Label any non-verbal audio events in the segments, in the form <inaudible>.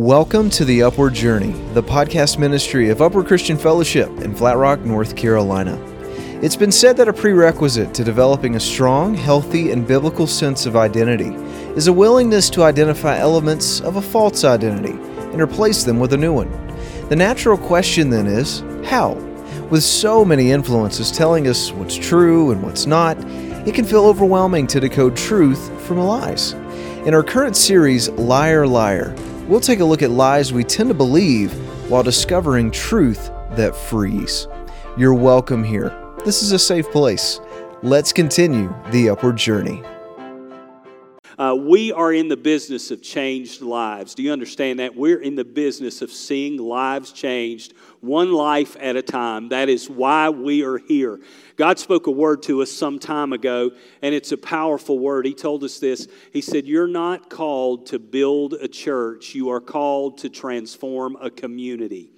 Welcome to the Upward Journey, the podcast ministry of Upward Christian Fellowship in Flat Rock, North Carolina. It's been said that a prerequisite to developing a strong, healthy, and biblical sense of identity is a willingness to identify elements of a false identity and replace them with a new one. The natural question then is how? With so many influences telling us what's true and what's not, it can feel overwhelming to decode truth from lies. In our current series, Liar, Liar, we'll take a look at lies we tend to believe while discovering truth that frees. You're welcome here. This is a safe place. Let's continue the upward journey. Uh, we are in the business of changed lives. Do you understand that? We're in the business of seeing lives changed, one life at a time. That is why we are here. God spoke a word to us some time ago, and it's a powerful word. He told us this He said, You're not called to build a church, you are called to transform a community.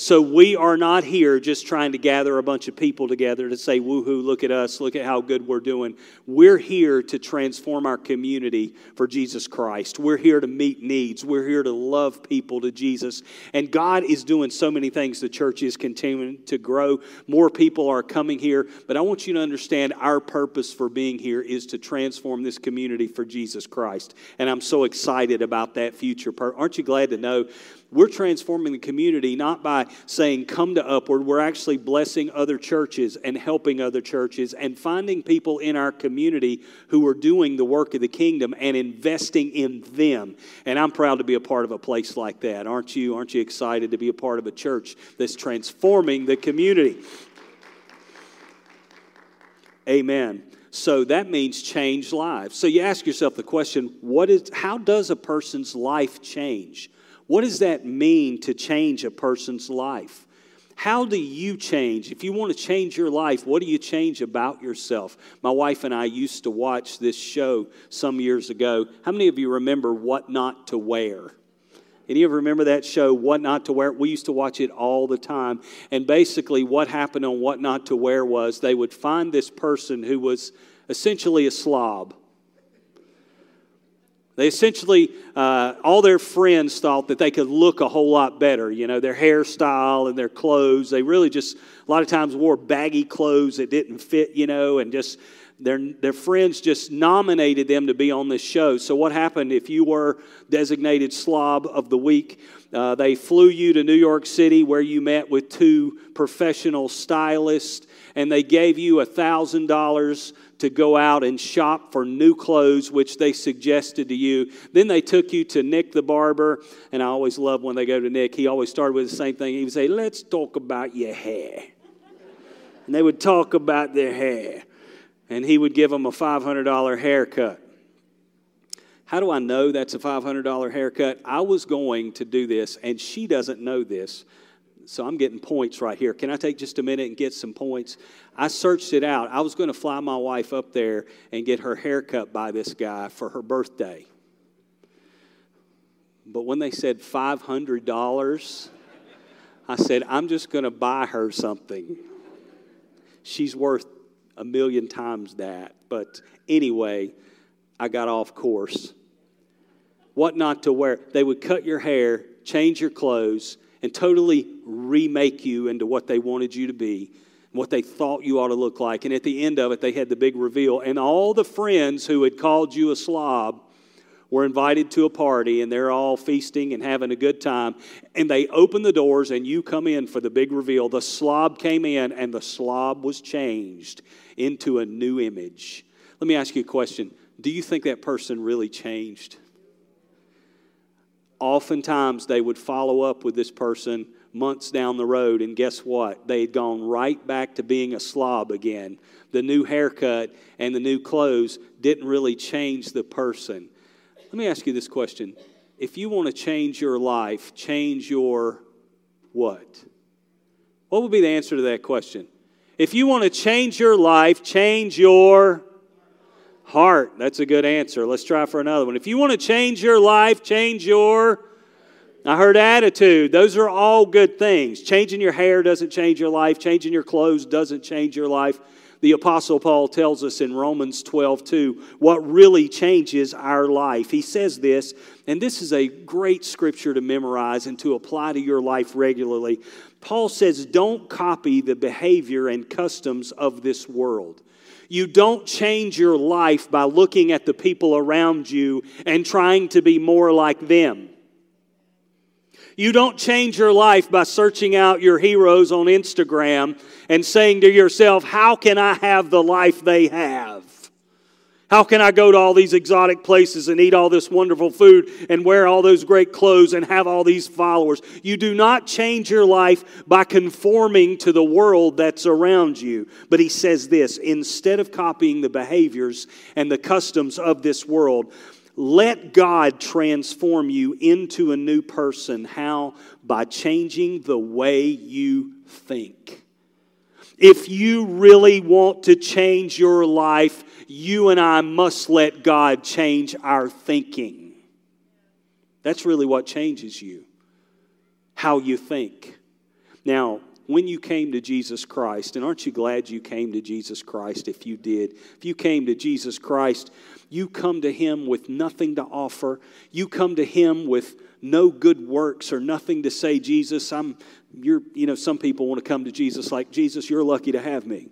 So we are not here just trying to gather a bunch of people together to say, woohoo, look at us, look at how good we're doing. We're here to transform our community for Jesus Christ. We're here to meet needs. We're here to love people to Jesus. And God is doing so many things. The church is continuing to grow. More people are coming here. But I want you to understand our purpose for being here is to transform this community for Jesus Christ. And I'm so excited about that future. Aren't you glad to know we're transforming the community not by saying, come to Upward. We're actually blessing other churches and helping other churches and finding people in our community who are doing the work of the kingdom and investing in them. And I'm proud to be a part of a place like that. Aren't you? Aren't you excited to be a part of a church that's transforming the community? Amen. So that means change lives. So you ask yourself the question, what is how does a person's life change? What does that mean to change a person's life? How do you change? If you want to change your life, what do you change about yourself? My wife and I used to watch this show some years ago. How many of you remember What Not to Wear? Any of you remember that show, What Not to Wear? We used to watch it all the time. And basically, what happened on What Not to Wear was they would find this person who was essentially a slob. They essentially, uh, all their friends thought that they could look a whole lot better. You know, their hairstyle and their clothes. They really just, a lot of times, wore baggy clothes that didn't fit, you know, and just their, their friends just nominated them to be on this show. So, what happened if you were designated slob of the week? Uh, they flew you to New York City where you met with two professional stylists, and they gave you a $1,000 to go out and shop for new clothes, which they suggested to you. Then they took you to Nick the barber, and I always love when they go to Nick. He always started with the same thing. He would say, Let's talk about your hair. And they would talk about their hair, and he would give them a $500 haircut. How do I know that's a $500 haircut? I was going to do this, and she doesn't know this so I'm getting points right here. Can I take just a minute and get some points? I searched it out. I was going to fly my wife up there and get her haircut by this guy for her birthday. But when they said $500, I said, I'm just going to buy her something. She's worth a million times that. But anyway, I got off course. What not to wear? They would cut your hair, change your clothes, and totally remake you into what they wanted you to be, what they thought you ought to look like. And at the end of it, they had the big reveal. And all the friends who had called you a slob were invited to a party, and they're all feasting and having a good time. And they open the doors, and you come in for the big reveal. The slob came in, and the slob was changed into a new image. Let me ask you a question Do you think that person really changed? Oftentimes they would follow up with this person months down the road, and guess what? They had gone right back to being a slob again. The new haircut and the new clothes didn't really change the person. Let me ask you this question. If you want to change your life, change your what? What would be the answer to that question? If you want to change your life, change your Heart, that's a good answer. Let's try for another one. If you want to change your life, change your. I heard attitude. Those are all good things. Changing your hair doesn't change your life, changing your clothes doesn't change your life. the Apostle Paul tells us in Romans 12, 2, what really changes our life. He says this, and this is a great scripture to memorize and to apply to your life regularly. Paul says, Don't copy the behavior and customs of this world. You don't change your life by looking at the people around you and trying to be more like them. You don't change your life by searching out your heroes on Instagram and saying to yourself, How can I have the life they have? How can I go to all these exotic places and eat all this wonderful food and wear all those great clothes and have all these followers? You do not change your life by conforming to the world that's around you. But he says this instead of copying the behaviors and the customs of this world, let God transform you into a new person. How? By changing the way you think. If you really want to change your life, you and I must let God change our thinking. That's really what changes you, how you think. Now, when you came to Jesus Christ, and aren't you glad you came to Jesus Christ if you did? If you came to Jesus Christ, you come to Him with nothing to offer. You come to Him with no good works or nothing to say, Jesus, I'm, you're, you know, some people want to come to Jesus like, Jesus, you're lucky to have me.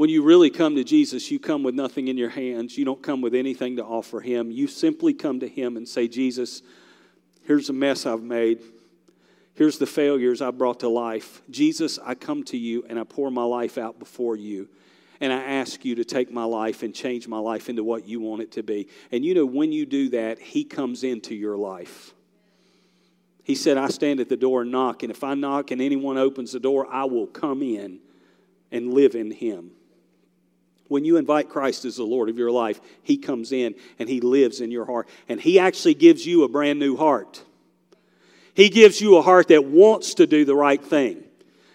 When you really come to Jesus, you come with nothing in your hands. You don't come with anything to offer Him. You simply come to Him and say, Jesus, here's the mess I've made. Here's the failures I brought to life. Jesus, I come to you and I pour my life out before you. And I ask you to take my life and change my life into what you want it to be. And you know, when you do that, He comes into your life. He said, I stand at the door and knock, and if I knock and anyone opens the door, I will come in and live in Him. When you invite Christ as the Lord of your life, He comes in and He lives in your heart. And He actually gives you a brand new heart. He gives you a heart that wants to do the right thing.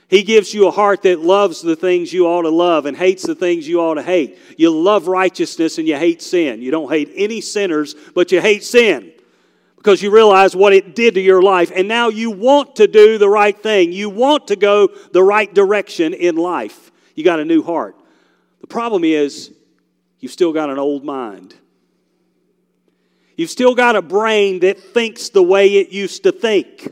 He gives you a heart that loves the things you ought to love and hates the things you ought to hate. You love righteousness and you hate sin. You don't hate any sinners, but you hate sin because you realize what it did to your life. And now you want to do the right thing. You want to go the right direction in life. You got a new heart. The problem is, you've still got an old mind. You've still got a brain that thinks the way it used to think.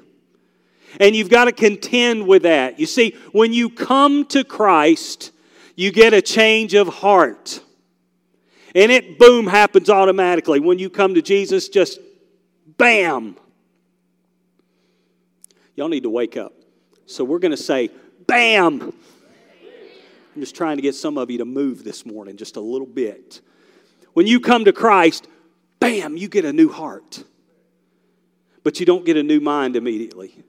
And you've got to contend with that. You see, when you come to Christ, you get a change of heart. And it, boom, happens automatically. When you come to Jesus, just bam. Y'all need to wake up. So we're going to say, bam. I'm just trying to get some of you to move this morning just a little bit. When you come to Christ, bam, you get a new heart. But you don't get a new mind immediately.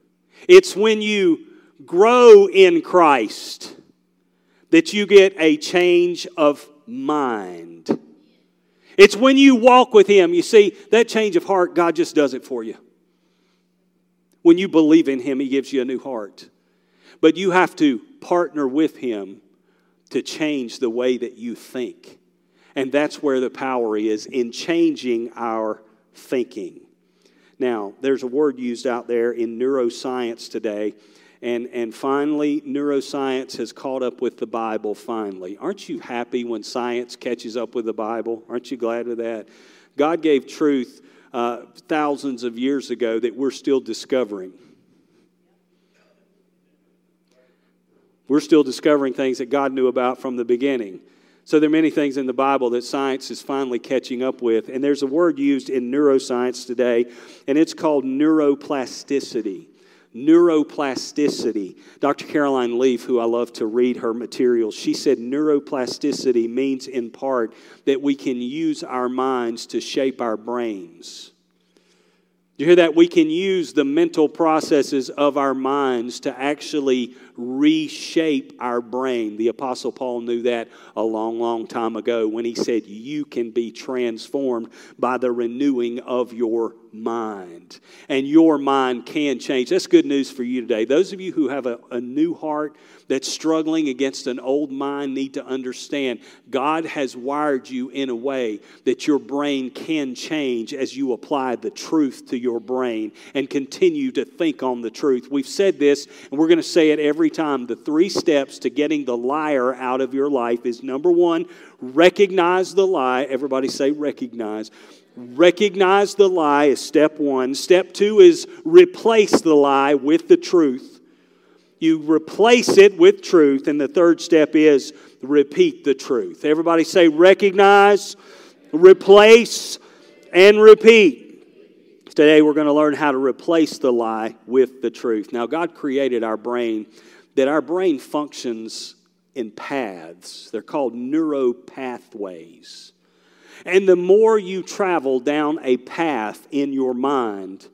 It's when you grow in Christ that you get a change of mind. It's when you walk with Him. You see, that change of heart, God just does it for you. When you believe in Him, He gives you a new heart. But you have to partner with Him to change the way that you think. And that's where the power is in changing our thinking. Now, there's a word used out there in neuroscience today, and, and finally, neuroscience has caught up with the Bible finally. Aren't you happy when science catches up with the Bible? Aren't you glad with that? God gave truth uh, thousands of years ago that we're still discovering. We're still discovering things that God knew about from the beginning. So there are many things in the Bible that science is finally catching up with. And there's a word used in neuroscience today, and it's called neuroplasticity. Neuroplasticity. Dr. Caroline Leaf, who I love to read her materials, she said neuroplasticity means in part that we can use our minds to shape our brains. You hear that? We can use the mental processes of our minds to actually reshape our brain. The Apostle Paul knew that a long, long time ago when he said, You can be transformed by the renewing of your mind. And your mind can change. That's good news for you today. Those of you who have a, a new heart that's struggling against an old mind need to understand God has wired you in a way that your brain can change as you apply the truth to your brain and continue to think on the truth. We've said this, and we're going to say it every time. The three steps to getting the liar out of your life is number one, recognize the lie. Everybody say recognize. Recognize the lie is step one. Step two is replace the lie with the truth. You replace it with truth. And the third step is repeat the truth. Everybody say recognize, replace, and repeat. Today we're going to learn how to replace the lie with the truth. Now, God created our brain that our brain functions in paths. They're called neuropathways. And the more you travel down a path in your mind,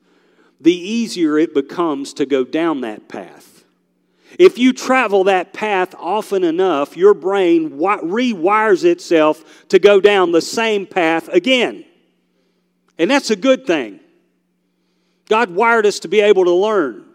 the easier it becomes to go down that path. If you travel that path often enough, your brain rewires itself to go down the same path again. And that's a good thing. God wired us to be able to learn.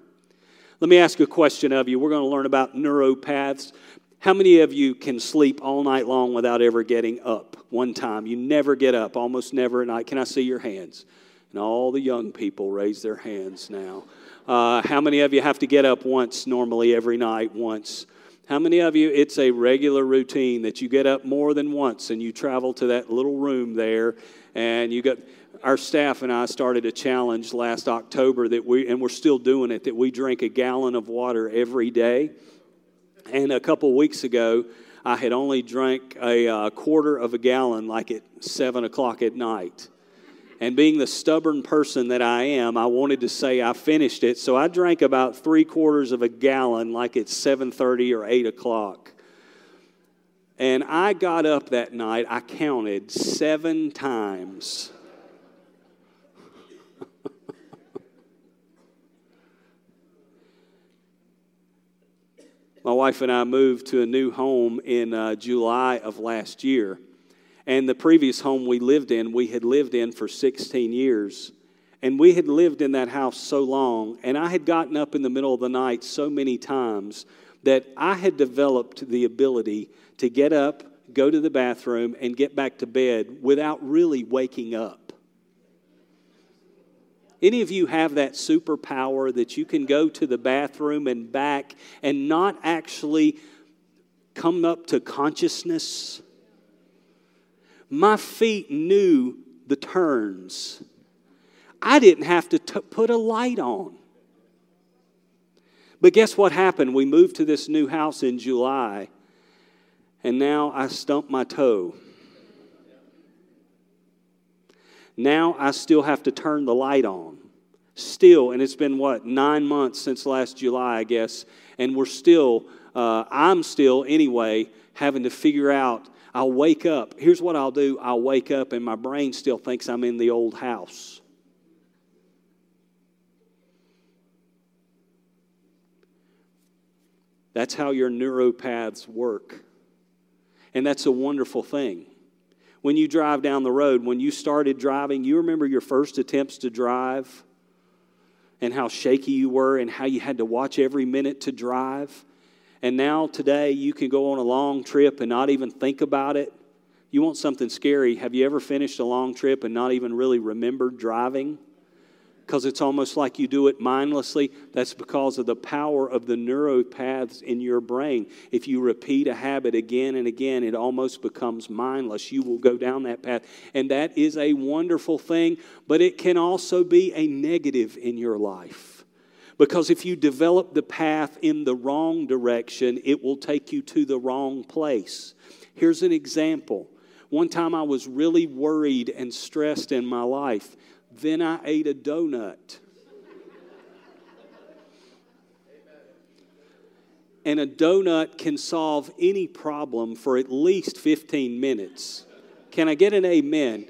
Let me ask a question of you. We're going to learn about neuropaths. How many of you can sleep all night long without ever getting up one time? You never get up, almost never at night. Can I see your hands? And all the young people raise their hands now. Uh, how many of you have to get up once normally every night? Once. How many of you, it's a regular routine that you get up more than once and you travel to that little room there and you got. Our staff and I started a challenge last October that we, and we're still doing it, that we drink a gallon of water every day. And a couple weeks ago, I had only drank a uh, quarter of a gallon, like at seven o'clock at night. And being the stubborn person that I am, I wanted to say I finished it, so I drank about three quarters of a gallon, like at seven thirty or eight o'clock. And I got up that night. I counted seven times. My wife and I moved to a new home in uh, July of last year. And the previous home we lived in, we had lived in for 16 years. And we had lived in that house so long, and I had gotten up in the middle of the night so many times that I had developed the ability to get up, go to the bathroom, and get back to bed without really waking up. Any of you have that superpower that you can go to the bathroom and back and not actually come up to consciousness? My feet knew the turns. I didn't have to t- put a light on. But guess what happened? We moved to this new house in July, and now I stumped my toe. Now I still have to turn the light on. Still, and it's been what, nine months since last July, I guess, and we're still, uh, I'm still anyway, having to figure out. I'll wake up. Here's what I'll do I'll wake up, and my brain still thinks I'm in the old house. That's how your neuropaths work. And that's a wonderful thing when you drive down the road, when you started driving, you remember your first attempts to drive and how shaky you were and how you had to watch every minute to drive. And now, today, you can go on a long trip and not even think about it. You want something scary. Have you ever finished a long trip and not even really remembered driving? Because it's almost like you do it mindlessly. That's because of the power of the neuropaths in your brain. If you repeat a habit again and again, it almost becomes mindless. You will go down that path. And that is a wonderful thing, but it can also be a negative in your life. Because if you develop the path in the wrong direction, it will take you to the wrong place. Here's an example. One time I was really worried and stressed in my life. Then I ate a donut. And a donut can solve any problem for at least 15 minutes. Can I get an amen?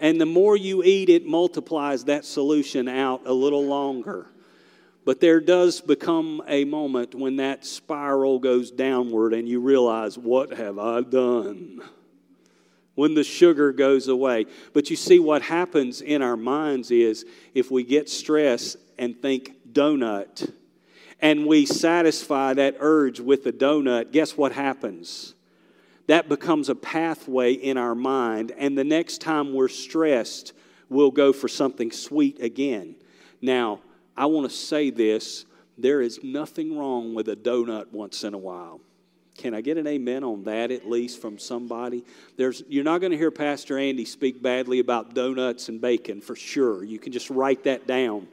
And the more you eat, it multiplies that solution out a little longer. But there does become a moment when that spiral goes downward and you realize, what have I done? When the sugar goes away. But you see, what happens in our minds is if we get stressed and think donut, and we satisfy that urge with the donut, guess what happens? That becomes a pathway in our mind, and the next time we're stressed, we'll go for something sweet again. Now, I want to say this there is nothing wrong with a donut once in a while. Can I get an amen on that at least from somebody? There's, you're not going to hear Pastor Andy speak badly about donuts and bacon for sure. You can just write that down.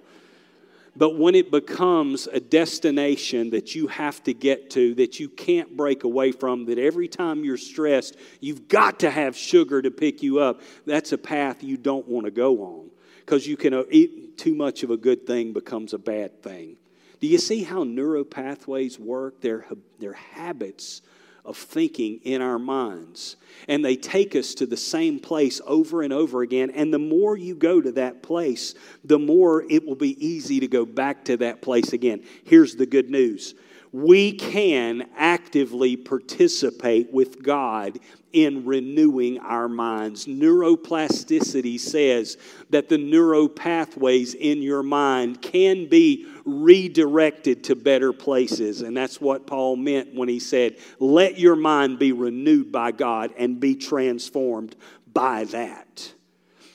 But when it becomes a destination that you have to get to, that you can't break away from, that every time you're stressed, you've got to have sugar to pick you up, that's a path you don't want to go on. Because you can uh, eat too much of a good thing becomes a bad thing. Do you see how neuropathways work? They're, they're habits of thinking in our minds. And they take us to the same place over and over again. And the more you go to that place, the more it will be easy to go back to that place again. Here's the good news we can actively participate with God in renewing our minds. Neuroplasticity says that the neural pathways in your mind can be redirected to better places. And that's what Paul meant when he said, Let your mind be renewed by God and be transformed by that.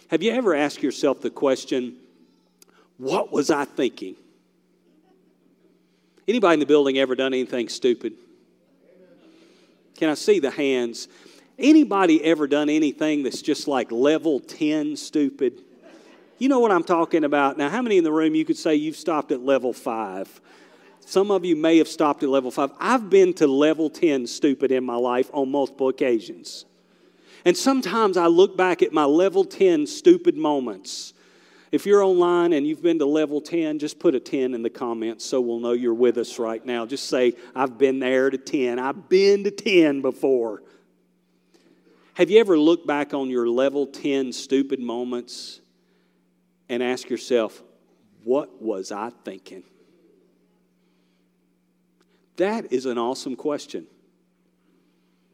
Have you ever asked yourself the question, What was I thinking? Anybody in the building ever done anything stupid? Can I see the hands? Anybody ever done anything that's just like level 10 stupid? You know what I'm talking about. Now, how many in the room you could say you've stopped at level 5? Some of you may have stopped at level 5. I've been to level 10 stupid in my life on multiple occasions. And sometimes I look back at my level 10 stupid moments if you're online and you've been to level 10, just put a 10 in the comments so we'll know you're with us right now. Just say, I've been there to 10. I've been to 10 before. Have you ever looked back on your level 10 stupid moments and ask yourself, what was I thinking? That is an awesome question.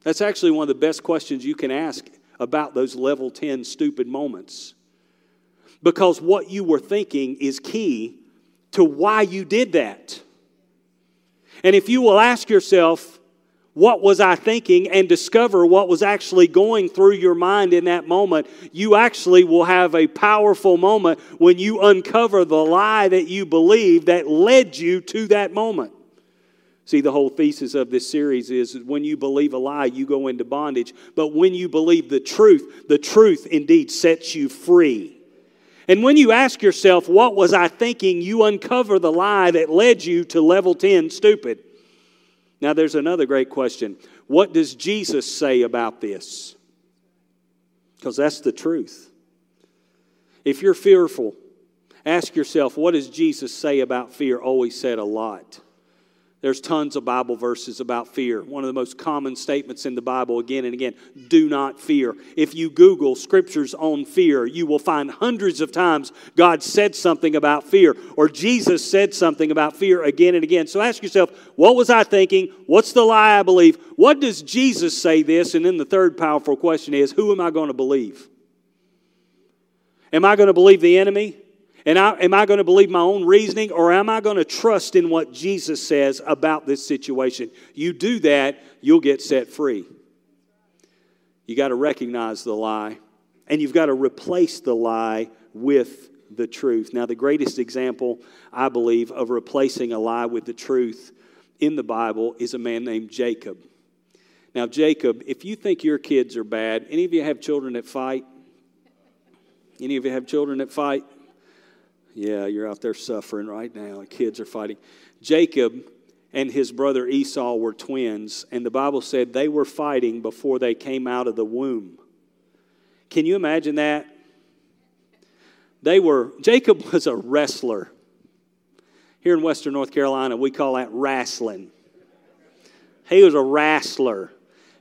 That's actually one of the best questions you can ask about those level 10 stupid moments because what you were thinking is key to why you did that. And if you will ask yourself, what was I thinking, and discover what was actually going through your mind in that moment, you actually will have a powerful moment when you uncover the lie that you believe that led you to that moment. See, the whole thesis of this series is when you believe a lie, you go into bondage. But when you believe the truth, the truth indeed sets you free. And when you ask yourself, what was I thinking, you uncover the lie that led you to level 10 stupid. Now, there's another great question. What does Jesus say about this? Because that's the truth. If you're fearful, ask yourself, what does Jesus say about fear? Oh, Always said a lot. There's tons of Bible verses about fear. One of the most common statements in the Bible, again and again, do not fear. If you Google scriptures on fear, you will find hundreds of times God said something about fear, or Jesus said something about fear again and again. So ask yourself, what was I thinking? What's the lie I believe? What does Jesus say this? And then the third powerful question is, who am I going to believe? Am I going to believe the enemy? And I, am I going to believe my own reasoning or am I going to trust in what Jesus says about this situation? You do that, you'll get set free. You got to recognize the lie and you've got to replace the lie with the truth. Now, the greatest example, I believe, of replacing a lie with the truth in the Bible is a man named Jacob. Now, Jacob, if you think your kids are bad, any of you have children that fight? Any of you have children that fight? Yeah, you're out there suffering right now. The kids are fighting. Jacob and his brother Esau were twins, and the Bible said they were fighting before they came out of the womb. Can you imagine that? They were, Jacob was a wrestler. Here in Western North Carolina, we call that wrestling. He was a wrestler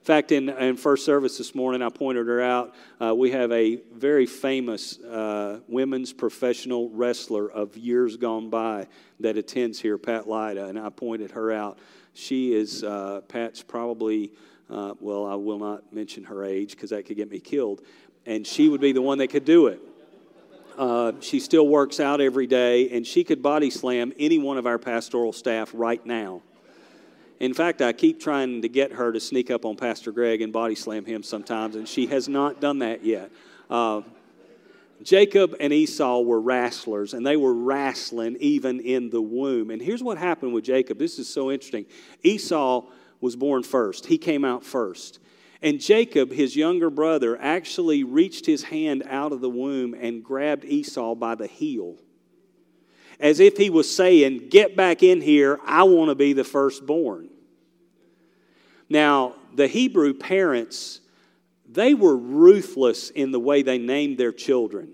fact, in, in first service this morning, I pointed her out. Uh, we have a very famous uh, women's professional wrestler of years gone by that attends here, Pat Lyda, and I pointed her out. She is, uh, Pat's probably Uh, well, I will not mention her age because that could get me killed. And she would be the one that could do it. Uh, she still works out every day, and she could body slam any one of our pastoral staff right now. In fact, I keep trying to get her to sneak up on Pastor Greg and body slam him sometimes, and she has not done that yet. Uh, Jacob and Esau were wrestlers, and they were wrestling even in the womb. And here's what happened with Jacob. This is so interesting. Esau was born first, he came out first. And Jacob, his younger brother, actually reached his hand out of the womb and grabbed Esau by the heel. As if he was saying, Get back in here, I want to be the firstborn. Now, the Hebrew parents, they were ruthless in the way they named their children.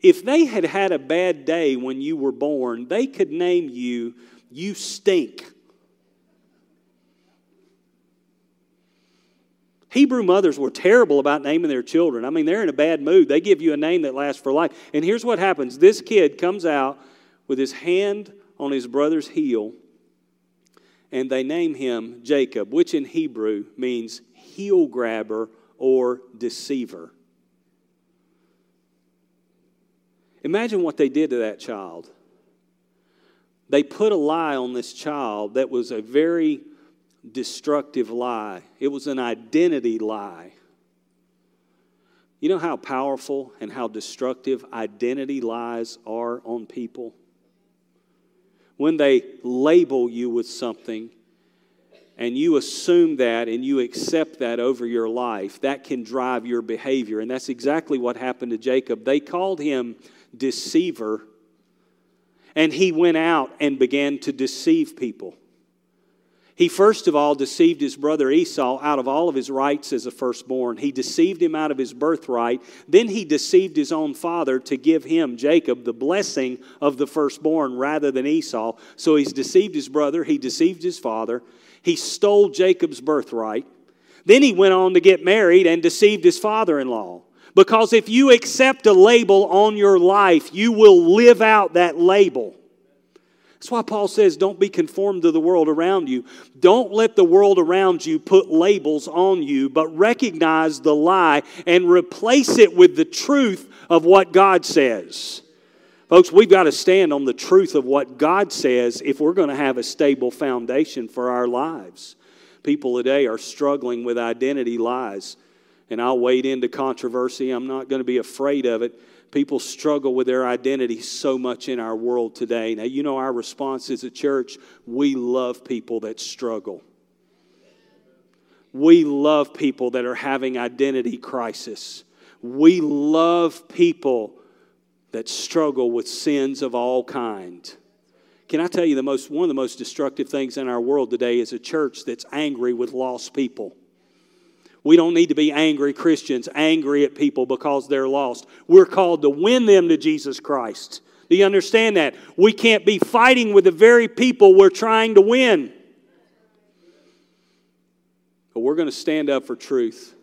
If they had had a bad day when you were born, they could name you, You Stink Hebrew mothers were terrible about naming their children. I mean, they're in a bad mood. They give you a name that lasts for life. And here's what happens this kid comes out with his hand on his brother's heel, and they name him Jacob, which in Hebrew means heel grabber or deceiver. Imagine what they did to that child. They put a lie on this child that was a very destructive lie, it was an identity lie. You know how powerful and how destructive identity lies are on people? When they label you with something and you assume that and you accept that over your life, that can drive your behavior. And that's exactly what happened to Jacob. They called him deceiver, and he went out and began to deceive people. He first of all deceived his brother Esau out of all of his rights as a firstborn. He deceived him out of his birthright. Then he deceived his own father to give him, Jacob, the blessing of the firstborn rather than Esau. So he's deceived his brother, he deceived his father, he stole Jacob's birthright. Then he went on to get married and deceived his father in law. Because if you accept a label on your life, you will live out that label. That's why Paul says, don't be conformed to the world around you. Don't let the world around you put labels on you, but recognize the lie and replace it with the truth of what God says. Folks, we've got to stand on the truth of what God says if we're going to have a stable foundation for our lives. People today are struggling with identity lies. And I'll wade into controversy. I'm not going to be afraid of it People struggle with their identity so much in our world today. Now, you know, our response as a church, we love people that struggle. We love people that are having identity crisis. We love people that struggle with sins of all kind. Can I tell you the most one of the most destructive things in our world today is a church that's angry with lost people. We don't need to be angry Christians, angry at people because they're lost. We're called to win them to Jesus Christ. Do you understand that? We can't be fighting with the very people we're trying to win. But we're going to stand up for truth.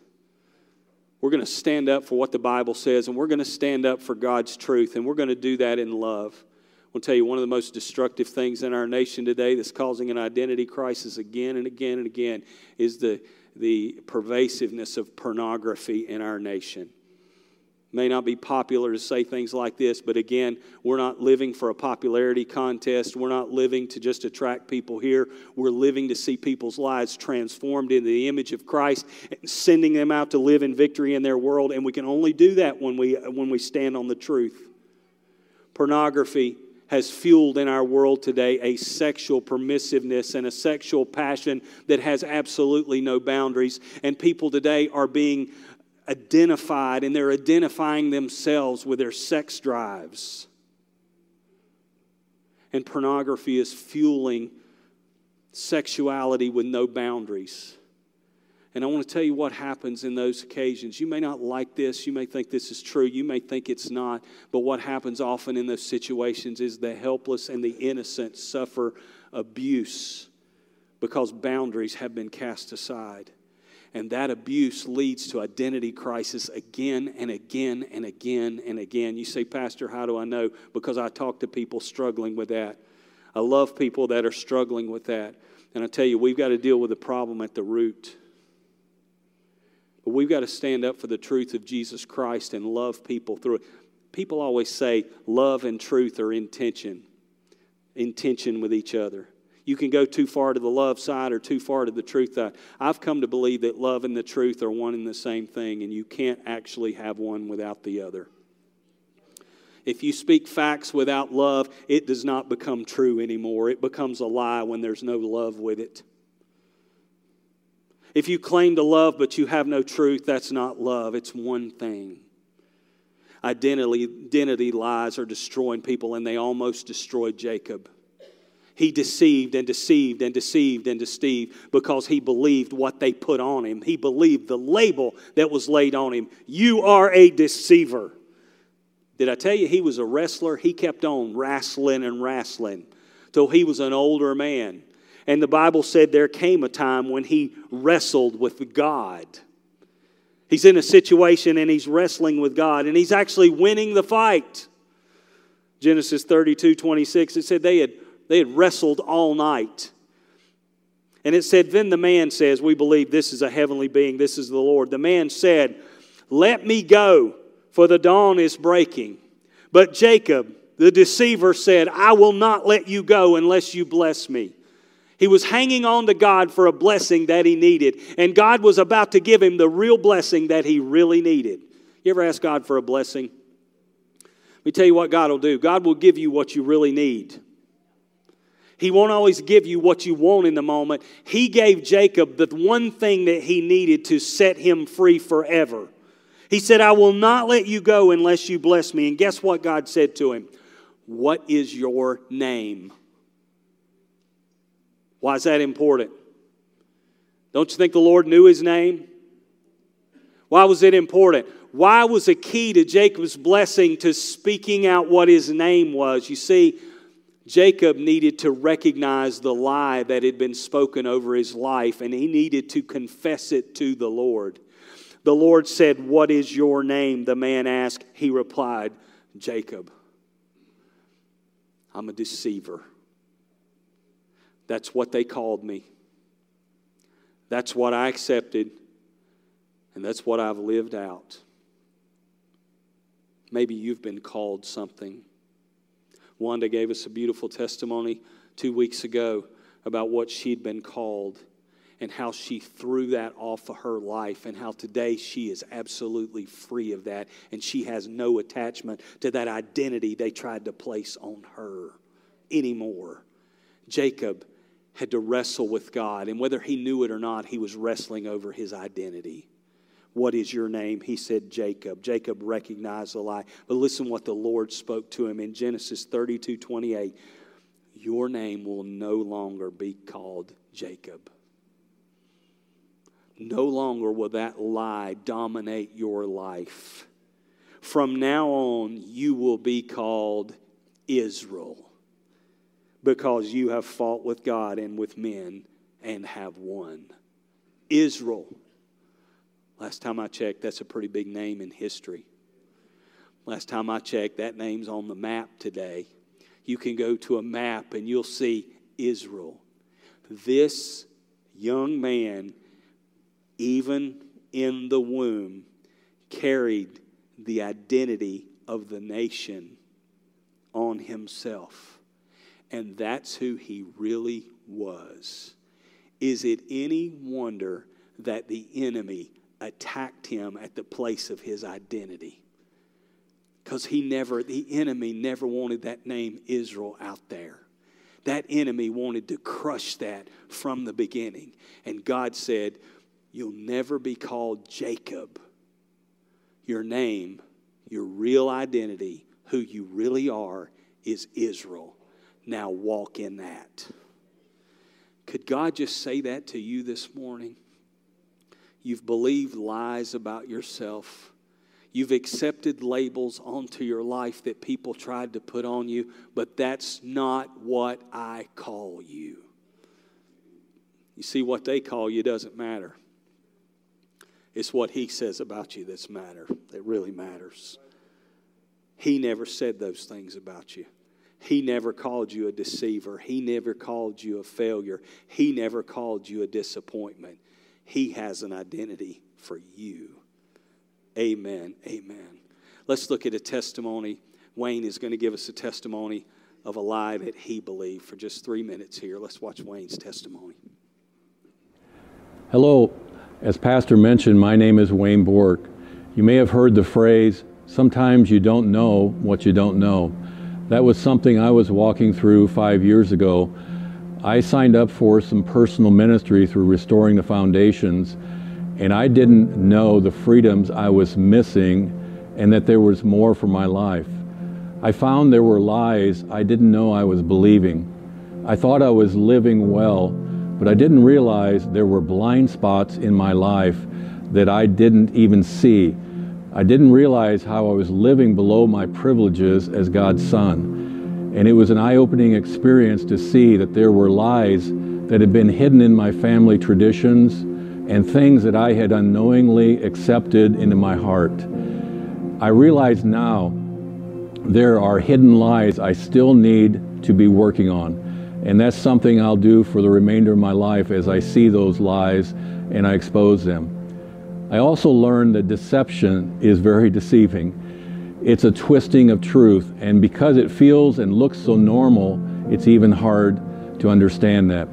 We're going to stand up for what the Bible says, and we're going to stand up for God's truth, and we're going to do that in love. I'll tell you one of the most destructive things in our nation today that's causing an identity crisis again and again and again is the the pervasiveness of pornography in our nation. May not be popular to say things like this, but again, we're not living for a popularity contest. We're not living to just attract people here. We're living to see people's lives transformed into the image of Christ sending them out to live in victory in their world. And we can only do that when we, when we stand on the truth. Pornography has fueled in our world today a sexual permissiveness and a sexual passion that has absolutely no boundaries. And people today are being identified and they're identifying themselves with their sex drives. And pornography is fueling sexuality with no boundaries. And I want to tell you what happens in those occasions. You may not like this. You may think this is true. You may think it's not. But what happens often in those situations is the helpless and the innocent suffer abuse because boundaries have been cast aside. And that abuse leads to identity crisis again and again and again and again. You say, Pastor, how do I know? Because I talk to people struggling with that. I love people that are struggling with that. And I tell you, we've got to deal with the problem at the root. But we've got to stand up for the truth of Jesus Christ and love people through it. People always say love and truth are in tension, in tension with each other. You can go too far to the love side or too far to the truth side. I've come to believe that love and the truth are one and the same thing, and you can't actually have one without the other. If you speak facts without love, it does not become true anymore. It becomes a lie when there's no love with it. If you claim to love but you have no truth, that's not love. It's one thing. Identity, identity lies are destroying people, and they almost destroyed Jacob. He deceived and deceived and deceived and deceived because he believed what they put on him. He believed the label that was laid on him. You are a deceiver. Did I tell you he was a wrestler? He kept on wrestling and wrestling till he was an older man. And the Bible said there came a time when he wrestled with God. He's in a situation and he's wrestling with God and he's actually winning the fight. Genesis 32 26, it said they had they had wrestled all night. And it said, Then the man says, We believe this is a heavenly being, this is the Lord. The man said, Let me go, for the dawn is breaking. But Jacob, the deceiver, said, I will not let you go unless you bless me. He was hanging on to God for a blessing that he needed, and God was about to give him the real blessing that he really needed. You ever ask God for a blessing? Let me tell you what God will do God will give you what you really need. He won't always give you what you want in the moment. He gave Jacob the one thing that he needed to set him free forever. He said, I will not let you go unless you bless me. And guess what God said to him? What is your name? Why is that important? Don't you think the Lord knew his name? Why was it important? Why was a key to Jacob's blessing to speaking out what his name was? You see, Jacob needed to recognize the lie that had been spoken over his life, and he needed to confess it to the Lord. The Lord said, What is your name? The man asked. He replied, Jacob. I'm a deceiver. That's what they called me. That's what I accepted, and that's what I've lived out. Maybe you've been called something. Wanda gave us a beautiful testimony two weeks ago about what she'd been called and how she threw that off of her life and how today she is absolutely free of that and she has no attachment to that identity they tried to place on her anymore. Jacob had to wrestle with God, and whether he knew it or not, he was wrestling over his identity. What is your name? He said, Jacob. Jacob recognized the lie. But listen what the Lord spoke to him in Genesis 32 28. Your name will no longer be called Jacob. No longer will that lie dominate your life. From now on, you will be called Israel because you have fought with God and with men and have won. Israel Last time I checked, that's a pretty big name in history. Last time I checked, that name's on the map today. You can go to a map and you'll see Israel. This young man, even in the womb, carried the identity of the nation on himself. And that's who he really was. Is it any wonder that the enemy attacked him at the place of his identity. Because he never, the enemy never wanted that name Israel out there. That enemy wanted to crush that from the beginning. And God said, You'll never be called Jacob. Your name, your real identity, who you really are, is Israel. Now walk in that. Could God just say that to you this morning? You've believed lies about yourself. You've accepted labels onto your life that people tried to put on you, but that's not what I call you. You see, what they call you doesn't matter. It's what he says about you that's matter, that really matters. He never said those things about you. He never called you a deceiver. He never called you a failure. He never called you a disappointment. He has an identity for you. Amen. Amen. Let's look at a testimony. Wayne is going to give us a testimony of a lie that he believed for just three minutes here. Let's watch Wayne's testimony. Hello. As Pastor mentioned, my name is Wayne Bork. You may have heard the phrase, sometimes you don't know what you don't know. That was something I was walking through five years ago. I signed up for some personal ministry through Restoring the Foundations, and I didn't know the freedoms I was missing and that there was more for my life. I found there were lies I didn't know I was believing. I thought I was living well, but I didn't realize there were blind spots in my life that I didn't even see. I didn't realize how I was living below my privileges as God's son. And it was an eye opening experience to see that there were lies that had been hidden in my family traditions and things that I had unknowingly accepted into my heart. I realize now there are hidden lies I still need to be working on. And that's something I'll do for the remainder of my life as I see those lies and I expose them. I also learned that deception is very deceiving. It's a twisting of truth, and because it feels and looks so normal, it's even hard to understand that.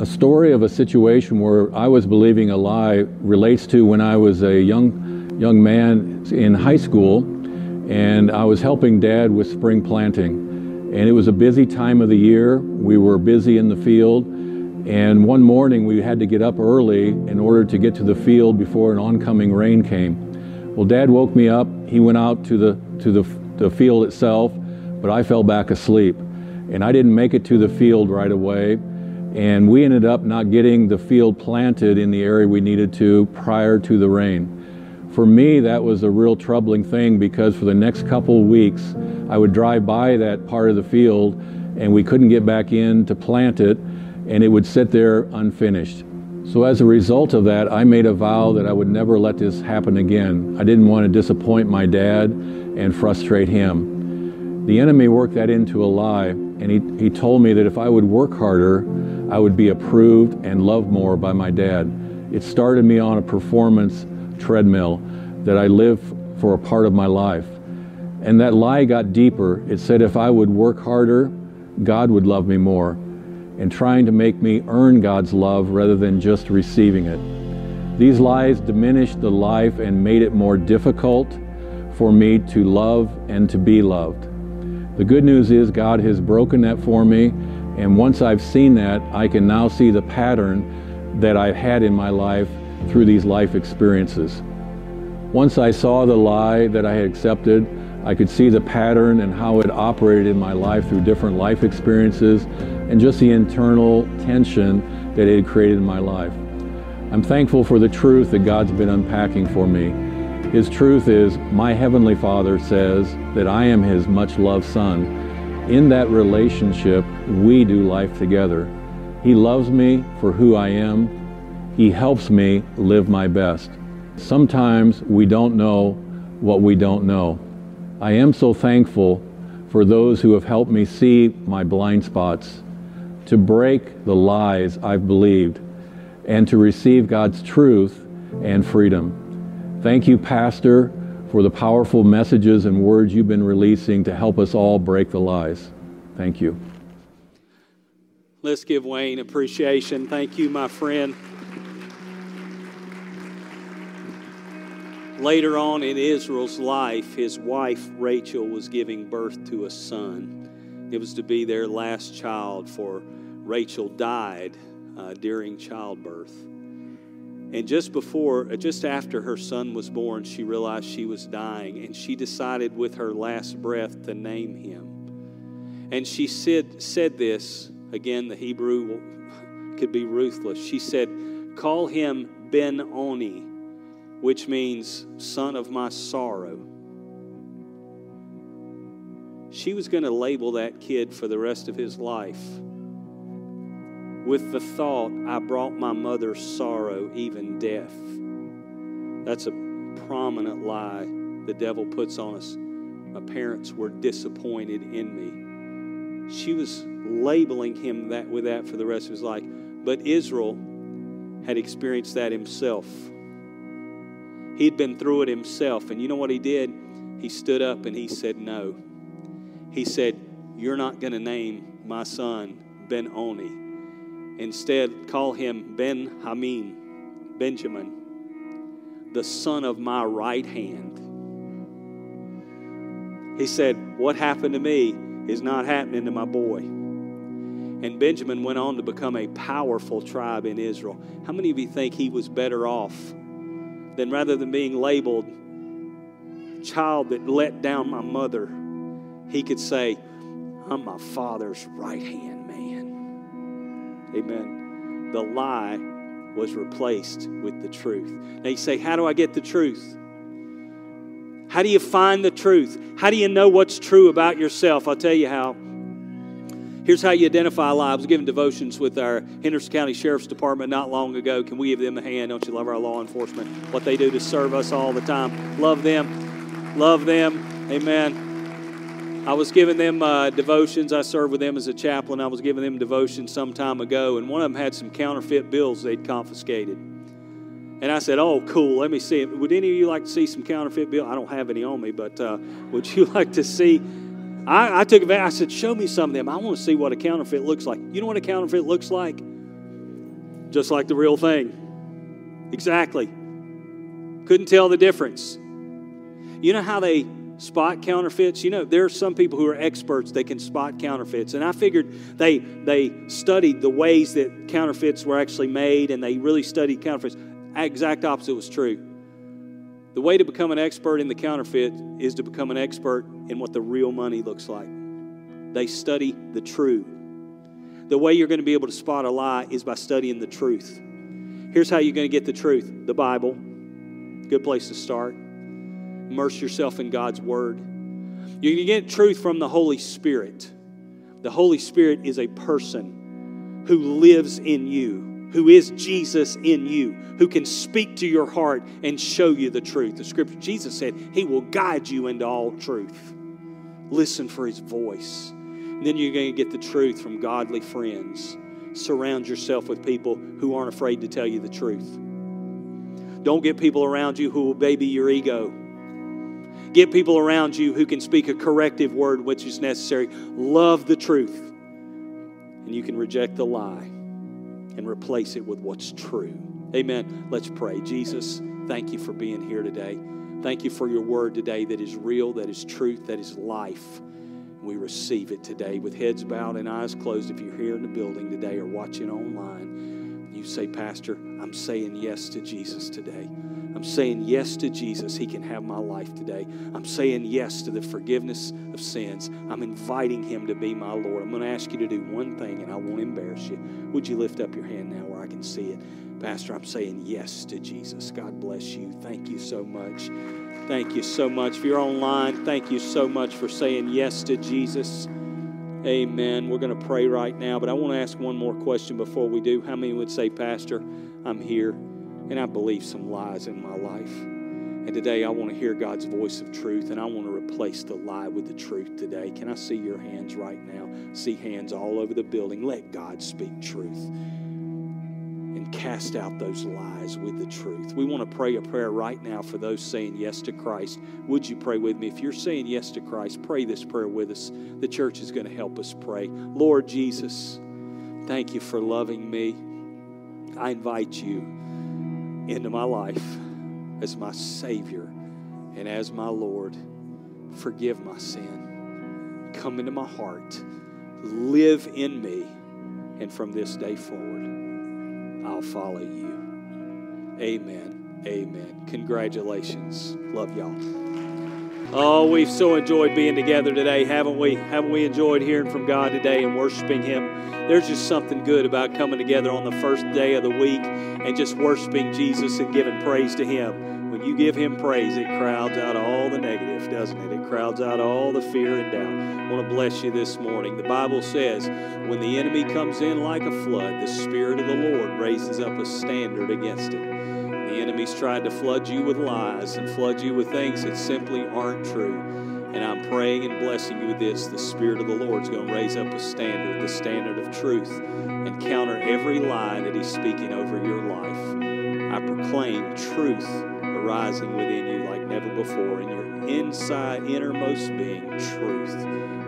A story of a situation where I was believing a lie relates to when I was a young, young man in high school, and I was helping dad with spring planting. And it was a busy time of the year. We were busy in the field, and one morning we had to get up early in order to get to the field before an oncoming rain came. Well, Dad woke me up. He went out to the to the, the field itself, but I fell back asleep, and I didn't make it to the field right away. And we ended up not getting the field planted in the area we needed to prior to the rain. For me, that was a real troubling thing because for the next couple of weeks, I would drive by that part of the field and we couldn't get back in to plant it and it would sit there unfinished. So, as a result of that, I made a vow that I would never let this happen again. I didn't want to disappoint my dad and frustrate him. The enemy worked that into a lie, and he, he told me that if I would work harder, I would be approved and loved more by my dad. It started me on a performance treadmill that I live for a part of my life. And that lie got deeper. It said if I would work harder, God would love me more and trying to make me earn God's love rather than just receiving it. These lies diminished the life and made it more difficult for me to love and to be loved. The good news is God has broken that for me, and once I've seen that, I can now see the pattern that I've had in my life through these life experiences. Once I saw the lie that I had accepted, I could see the pattern and how it operated in my life through different life experiences and just the internal tension that it had created in my life. I'm thankful for the truth that God's been unpacking for me. His truth is, my Heavenly Father says that I am His much loved Son. In that relationship, we do life together. He loves me for who I am. He helps me live my best. Sometimes we don't know what we don't know. I am so thankful for those who have helped me see my blind spots to break the lies I've believed and to receive God's truth and freedom. Thank you, Pastor, for the powerful messages and words you've been releasing to help us all break the lies. Thank you. Let's give Wayne appreciation. Thank you, my friend. Later on in Israel's life, his wife Rachel was giving birth to a son. It was to be their last child, for Rachel died uh, during childbirth. And just before, uh, just after her son was born, she realized she was dying, and she decided with her last breath to name him. And she said, said this again, the Hebrew <laughs> could be ruthless. She said, Call him Ben Oni, which means son of my sorrow. She was going to label that kid for the rest of his life with the thought, I brought my mother sorrow, even death. That's a prominent lie the devil puts on us. My parents were disappointed in me. she was labeling him that with that for the rest of his life. But Israel had experienced that himself. He'd been through it himself. And you know what he did? He stood up and he said, No. He said, You're not going to name my son Ben Oni. Instead, call him Ben Hamim, Benjamin, the son of my right hand. He said, What happened to me is not happening to my boy. And Benjamin went on to become a powerful tribe in Israel. How many of you think he was better off than rather than being labeled child that let down my mother, he could say, I'm my father's right hand man. Amen. The lie was replaced with the truth. Now you say, How do I get the truth? How do you find the truth? How do you know what's true about yourself? I'll tell you how. Here's how you identify a lie. I was giving devotions with our Henderson County Sheriff's Department not long ago. Can we give them a hand? Don't you love our law enforcement? What they do to serve us all the time. Love them. Love them. Amen. I was giving them uh, devotions. I served with them as a chaplain. I was giving them devotions some time ago, and one of them had some counterfeit bills they'd confiscated. And I said, Oh, cool. Let me see it. Would any of you like to see some counterfeit bills? I don't have any on me, but uh, would you <laughs> like to see? I, I took advantage. I said, Show me some of them. I want to see what a counterfeit looks like. You know what a counterfeit looks like? Just like the real thing. Exactly. Couldn't tell the difference. You know how they spot counterfeits? You know, there are some people who are experts, they can spot counterfeits. And I figured they they studied the ways that counterfeits were actually made and they really studied counterfeits. Exact opposite was true. The way to become an expert in the counterfeit is to become an expert in what the real money looks like. They study the true. The way you're going to be able to spot a lie is by studying the truth. Here's how you're going to get the truth the Bible. Good place to start. Immerse yourself in God's Word. Going to get truth from the Holy Spirit. The Holy Spirit is a person who lives in you who is Jesus in you, who can speak to your heart and show you the truth. The scripture, Jesus said, He will guide you into all truth. Listen for His voice. And then you're going to get the truth from godly friends. Surround yourself with people who aren't afraid to tell you the truth. Don't get people around you who will baby your ego. Get people around you who can speak a corrective word which is necessary. Love the truth. And you can reject the lie and replace it with what's true. Amen. Let's pray. Jesus, thank you for being here today. Thank you for your word today that is real, that is truth, that is life. We receive it today with heads bowed and eyes closed. If you're here in the building today or watching online, you say, Pastor, I'm saying yes to Jesus today. I'm saying yes to Jesus. He can have my life today. I'm saying yes to the forgiveness of sins. I'm inviting Him to be my Lord. I'm going to ask you to do one thing, and I won't embarrass you. Would you lift up your hand now where I can see it? Pastor, I'm saying yes to Jesus. God bless you. Thank you so much. Thank you so much. If you're online, thank you so much for saying yes to Jesus. Amen. We're going to pray right now, but I want to ask one more question before we do. How many would say, Pastor, I'm here? and I believe some lies in my life. And today I want to hear God's voice of truth and I want to replace the lie with the truth today. Can I see your hands right now? See hands all over the building. Let God speak truth cast out those lies with the truth. We want to pray a prayer right now for those saying yes to Christ. Would you pray with me? If you're saying yes to Christ, pray this prayer with us. The church is going to help us pray. Lord Jesus, thank you for loving me. I invite you into my life as my Savior and as my Lord. Forgive my sin. Come into my heart. Live in me. And from this day forward, I'll follow you. Amen. Amen. Congratulations. Love y'all. Oh, we've so enjoyed being together today, haven't we? Haven't we enjoyed hearing from God today and worshiping Him? There's just something good about coming together on the first day of the week and just worshiping Jesus and giving praise to Him. When you give Him praise, it crowds out all the negative, doesn't it? It crowds out all the fear and doubt. I want to bless you this morning. The Bible says, when the enemy comes in like a flood, the Spirit of the Lord raises up a standard against it. The enemy's tried to flood you with lies and flood you with things that simply aren't true. And I'm praying and blessing you with this. The Spirit of the Lord is going to raise up a standard, the standard of truth, and counter every lie that He's speaking over your life. I proclaim truth arising within you like never before in your inside, innermost being, truth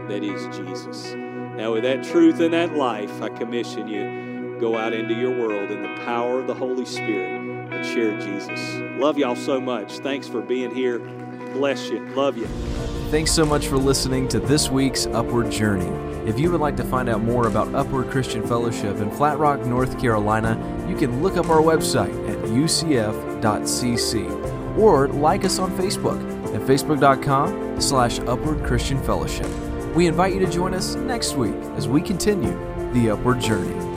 that is Jesus. Now, with that truth and that life, I commission you go out into your world in the power of the Holy Spirit and share Jesus. Love y'all so much. Thanks for being here. Bless you. Love you. Thanks so much for listening to this week's Upward Journey. If you would like to find out more about Upward Christian Fellowship in Flat Rock, North Carolina, you can look up our website at ucf.cc or like us on Facebook at facebook.com slash upward Christian Fellowship. We invite you to join us next week as we continue the Upward Journey.